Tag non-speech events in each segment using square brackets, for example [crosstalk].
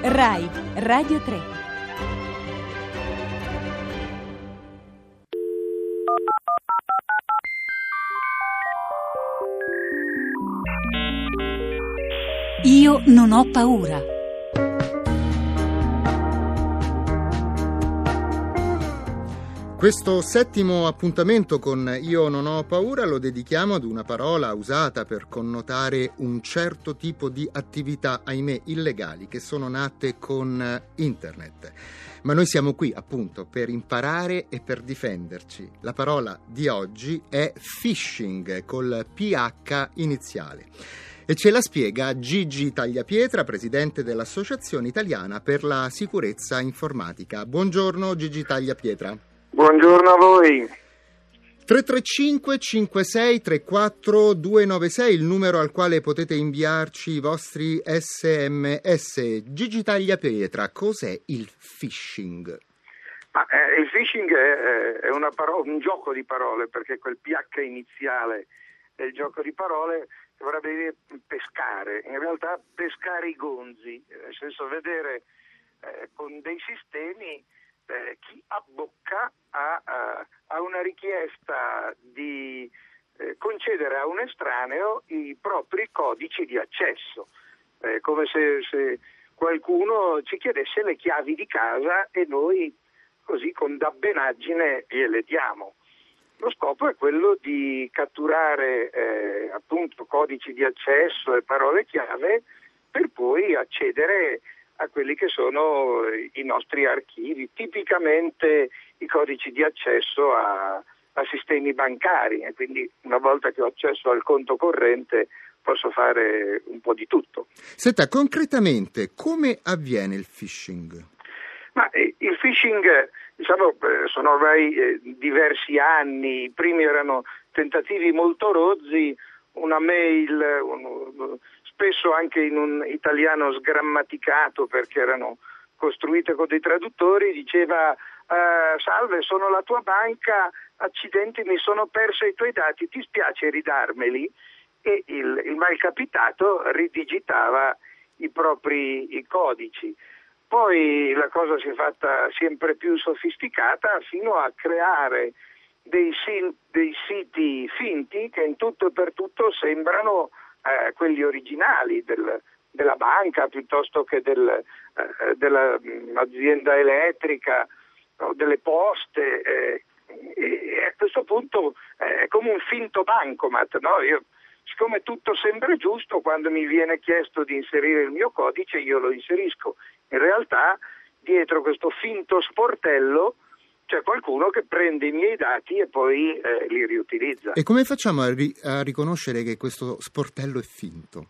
RAI Radio 3 Io non ho paura. Questo settimo appuntamento con Io non ho paura lo dedichiamo ad una parola usata per connotare un certo tipo di attività, ahimè, illegali che sono nate con internet. Ma noi siamo qui appunto per imparare e per difenderci. La parola di oggi è phishing col PH iniziale. E ce la spiega Gigi Tagliapietra, presidente dell'Associazione Italiana per la Sicurezza Informatica. Buongiorno Gigi Tagliapietra. Buongiorno a voi. 335 56 34 296 il numero al quale potete inviarci i vostri sms. Gigi Tagliapietra, cos'è il phishing? Ma, eh, il phishing è, è parola, un gioco di parole perché quel ph iniziale del gioco di parole dovrebbe dire pescare, in realtà pescare i gonzi, nel senso vedere eh, con dei sistemi eh, chi abbocca a, a, a, una richiesta di eh, concedere a un estraneo i propri codici di accesso, eh, come se, se qualcuno ci chiedesse le chiavi di casa e noi così con dabbenaggine gliele diamo. Lo scopo è quello di catturare eh, appunto codici di accesso e parole chiave per poi accedere quelli che sono i nostri archivi, tipicamente i codici di accesso a, a sistemi bancari e quindi una volta che ho accesso al conto corrente posso fare un po' di tutto. Senta, concretamente come avviene il phishing? Ma eh, il phishing diciamo, eh, sono ormai eh, diversi anni, i primi erano tentativi molto rozzi, una mail, un, spesso anche in un italiano sgrammaticato perché erano costruite con dei traduttori, diceva eh, salve sono la tua banca, accidenti mi sono perso i tuoi dati, ti spiace ridarmeli? E il, il malcapitato ridigitava i propri i codici. Poi la cosa si è fatta sempre più sofisticata fino a creare dei, dei siti finti che in tutto e per tutto sembrano eh, quelli originali del, della banca piuttosto che del, eh, dell'azienda mm, elettrica, no, delle poste. Eh, e a questo punto è come un finto bancomat. No? Io, siccome tutto sembra giusto, quando mi viene chiesto di inserire il mio codice io lo inserisco. In realtà dietro questo finto sportello c'è qualcuno che prende i miei dati e poi eh, li riutilizza. E come facciamo a, ri- a, riconoscere che questo sportello è finto?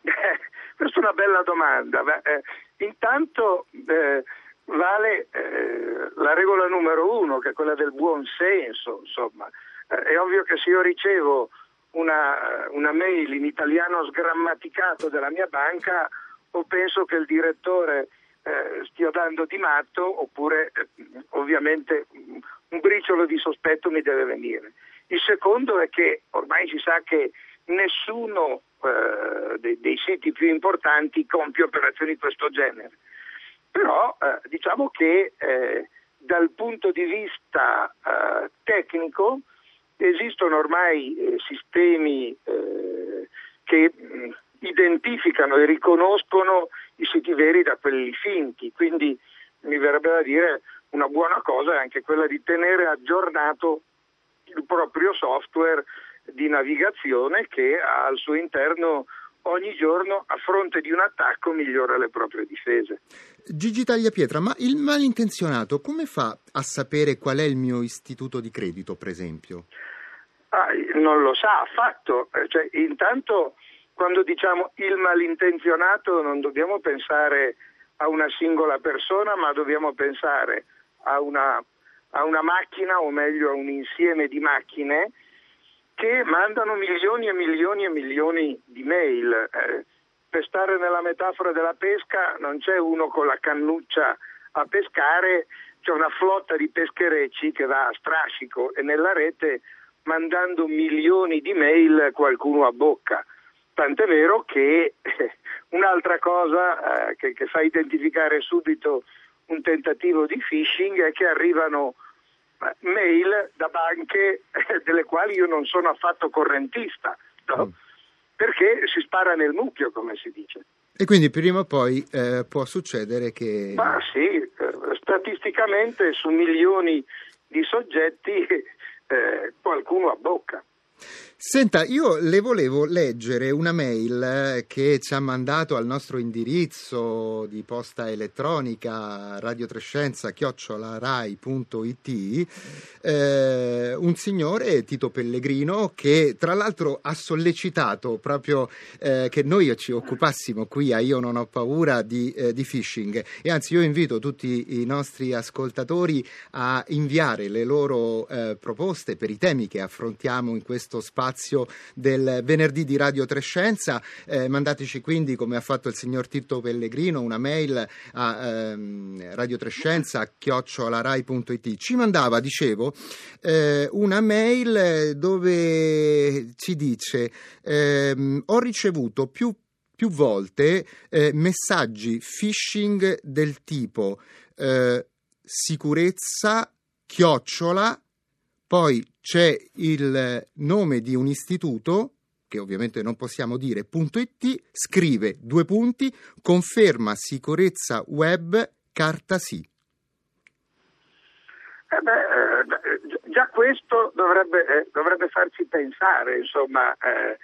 [laughs] questa è una bella domanda. Beh, eh, intanto eh, vale eh, la regola numero uno, che è quella del buon senso. Insomma. Eh, è ovvio che se io ricevo una, una mail in italiano sgrammaticato della mia banca o penso che il direttore eh, stia dando di matto oppure eh, ovviamente un briciolo di sospetto mi deve venire. Il secondo è che ormai si sa che nessuno eh, dei, dei, siti più importanti compie operazioni di questo genere. Però eh, diciamo che eh, dal punto di vista tecnico esistono ormai sistemi che mh, identificano e riconoscono i siti veri da quelli finti, quindi mi verrebbe da dire una buona cosa è anche quella di tenere aggiornato il proprio software di navigazione che al suo interno ogni giorno a fronte di un attacco migliora le proprie difese. Gigi Tagliapietra, ma il malintenzionato come fa a sapere qual è il mio istituto di credito, per esempio? Ah, non lo sa affatto, eh, cioè, intanto quando diciamo il malintenzionato non dobbiamo pensare a una singola persona, ma dobbiamo pensare a una, a una macchina, o meglio a un insieme di macchine che mandano milioni e milioni e milioni di mail. Eh, per stare nella metafora della pesca non c'è uno con la cannuccia a pescare, c'è una flotta di pescherecci che va a strascico e nella rete mandando milioni di mail qualcuno a bocca. Tant'è vero che un'altra cosa eh, che, che fa identificare subito un tentativo di phishing è che arrivano eh, mail da banche delle quali io non sono affatto correntista, no? mm. perché si spara nel mucchio, come si dice. E quindi prima o poi eh, può succedere che... Ma sì, eh, statisticamente su milioni di soggetti eh, qualcuno abbocca. Senta, io le volevo leggere una mail eh, che ci ha mandato al nostro indirizzo di posta elettronica radiotrescenza chiocciolarai.it eh, un signore, Tito Pellegrino, che tra l'altro ha sollecitato proprio eh, che noi ci occupassimo qui a Io non ho paura di, eh, di phishing. E anzi io invito tutti i nostri ascoltatori a inviare le loro eh, proposte per i temi che affrontiamo in questo spazio spazio del venerdì di Radio Trescenza. Eh, mandateci quindi, come ha fatto il signor Tito Pellegrino, una mail a ehm, radiotrescenza chiocciolarai.it. Ci mandava, dicevo, eh, una mail dove ci dice ehm, ho ricevuto più più volte eh, messaggi phishing del tipo eh, sicurezza chiocciola poi c'è il nome di un istituto che ovviamente non possiamo dire, .it, scrive due punti, conferma sicurezza web, carta sì. Eh beh, eh, già questo dovrebbe, eh, dovrebbe, farci pensare, insomma, eh,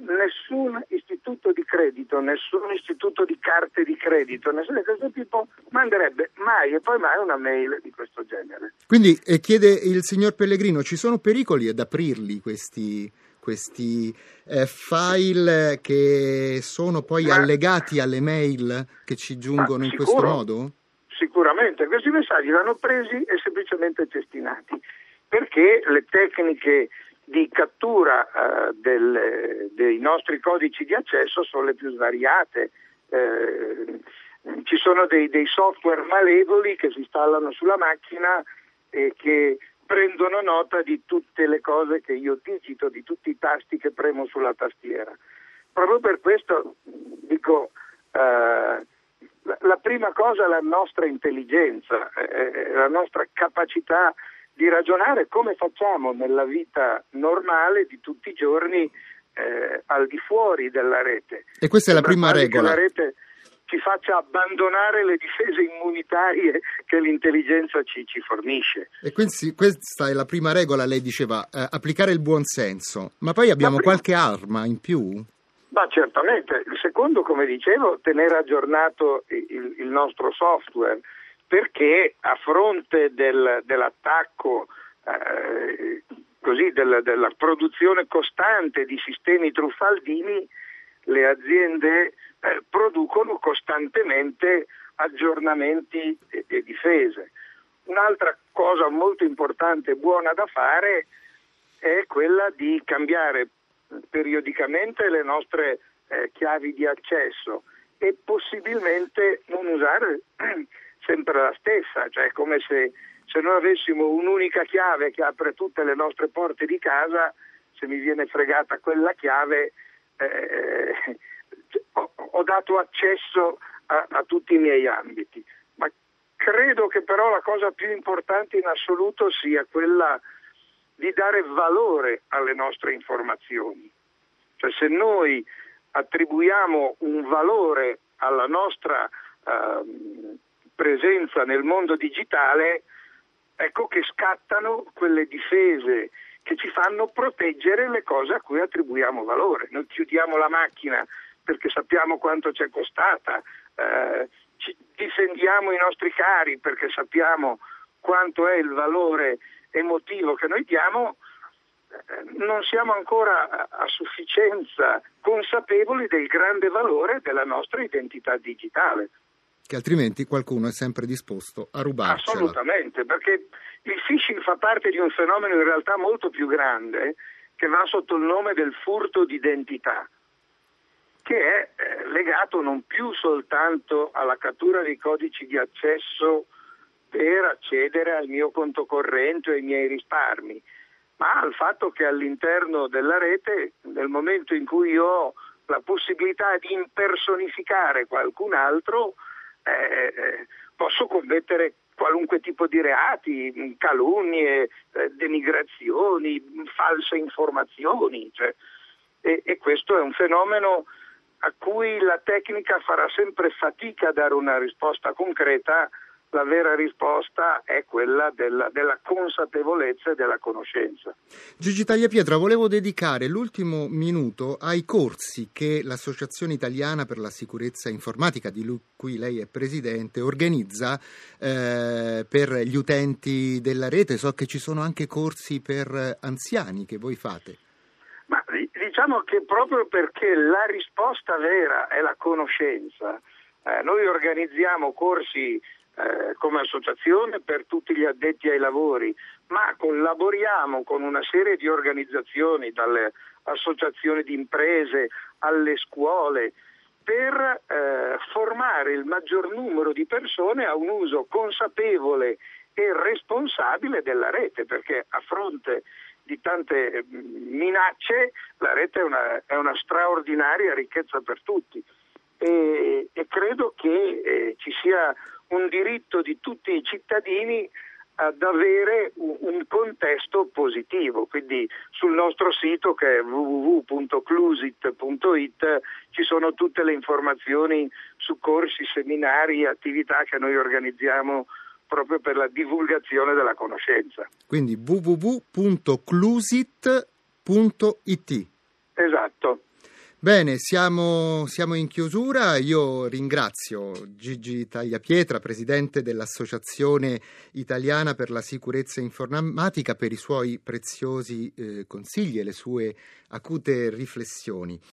nessun istituto di credito, nessun istituto di carte di credito, nessuno di questo tipo manderebbe mai e poi mai una mail di questo genere. Quindi eh, chiede il signor Pellegrino, ci sono pericoli ad aprirli questi, questi eh, file che sono poi Ma, allegati alle mail che ci giungono in questo modo? Sicuramente, questi messaggi vanno presi e semplicemente cestinati, perché le tecniche di cattura eh, del, dei nostri codici di accesso sono le più svariate. Eh, ci sono dei, dei, software malevoli che si installano sulla macchina e che prendono nota di tutte le cose che io digito, di tutti i tasti che premo sulla tastiera. Proprio per questo dico, eh, la prima cosa è la nostra intelligenza, eh, la nostra capacità di ragionare come facciamo nella vita normale di tutti i giorni eh, al di fuori della rete. E questa è la prima regola. La rete ci faccia abbandonare le difese immunitarie che l'intelligenza ci, ci fornisce. E quindi, questa è la prima regola, lei diceva, eh, applicare il buonsenso. Ma poi abbiamo Ma qualche arma in più? Ma certamente. Il secondo, come dicevo, tenere aggiornato il, il nostro software perché a fronte del, dell'attacco eh, così, del, della produzione costante di sistemi truffaldini, le aziende eh, producono costantemente aggiornamenti e, e, difese. Un'altra cosa molto importante e buona da fare è quella di cambiare periodicamente le nostre eh, chiavi di accesso e possibilmente non usare [clears throat] sempre la stessa, cioè come se, se noi avessimo un'unica chiave che apre tutte le nostre porte di casa, se mi viene fregata quella chiave eh, ho, ho, dato accesso a, a tutti i miei ambiti. Ma credo che però la cosa più importante in assoluto sia quella di dare valore alle nostre informazioni. Cioè se noi attribuiamo un valore alla nostra uh, presenza nel mondo digitale, ecco che scattano quelle difese che ci fanno proteggere le cose a cui attribuiamo valore. Noi chiudiamo la macchina perché sappiamo quanto ci è costata, eh, difendiamo i nostri cari perché sappiamo quanto è il valore emotivo che noi diamo, eh, non siamo ancora a sufficienza consapevoli del grande valore della nostra identità digitale che altrimenti qualcuno è sempre disposto a rubarcela. Assolutamente, perché il phishing fa parte di un fenomeno in realtà molto più grande che va sotto il nome del furto d'identità, che è eh, legato non più soltanto alla cattura dei codici di accesso per accedere al mio conto corrente e ai miei risparmi, ma al fatto che all'interno della rete, nel momento in cui io ho la possibilità di impersonificare qualcun altro, eh, eh posso commettere qualunque tipo di reati, calunnie, eh, denigrazioni, false informazioni. Cioè, e, e questo è un fenomeno a cui la tecnica farà sempre fatica a dare una risposta concreta la vera risposta è quella della, della, consapevolezza e della conoscenza. Gigi Tagliapietra, volevo dedicare l'ultimo minuto ai corsi che l'Associazione Italiana per la Sicurezza Informatica, di cui lei è presidente, organizza eh, per gli utenti della rete. So che ci sono anche corsi per anziani che voi fate. Ma diciamo che proprio perché la risposta vera è la conoscenza, eh, noi organizziamo corsi eh, come associazione per tutti gli addetti ai lavori, ma collaboriamo con una serie di organizzazioni, dalle associazioni di imprese alle scuole, per eh, formare il maggior numero di persone a un uso consapevole e responsabile della rete, perché a fronte di tante mm, minacce la rete è una, è una straordinaria ricchezza per tutti. E, e credo che eh, ci sia un diritto di tutti i cittadini ad avere un contesto positivo. Quindi sul nostro sito che è www.clusit.it ci sono tutte le informazioni su corsi, seminari, attività che noi organizziamo proprio per la divulgazione della conoscenza. Quindi www.clusit.it. Bene, siamo, siamo, in chiusura. Io ringrazio Gigi Tagliapietra, presidente dell'Associazione Italiana per la Sicurezza Informatica, per i suoi preziosi eh, consigli e le sue acute riflessioni.